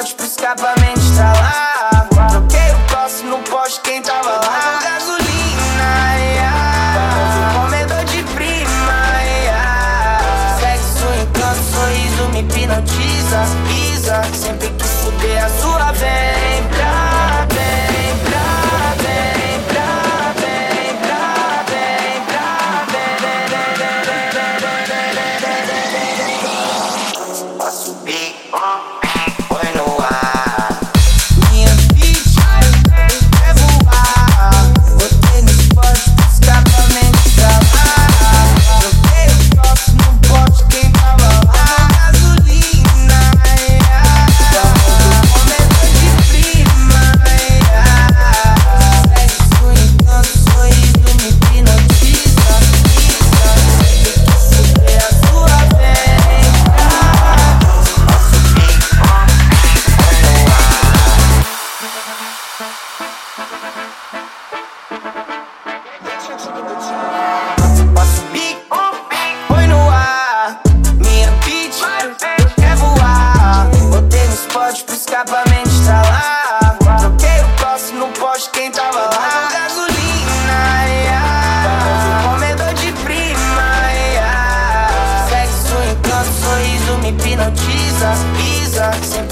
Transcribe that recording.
Pro escapamento estralar. Troquei o coço no poste, quem tava lá? Gasolina, yeah. Comedor de prima, yeah. Sexo, encanto, sorriso me hipnotiza. Isa, sempre quis fuder a sua vez. Posso pique, põe no ar. Minha pitch quer voar. Botei no spot pro escapamento instalar. Troquei o poste no poste, quem tava lá. Com Gasolina, yeah. comedor de prima, yeah. Sexo, encanto, sorriso me hipnotiza. Pisa, sempre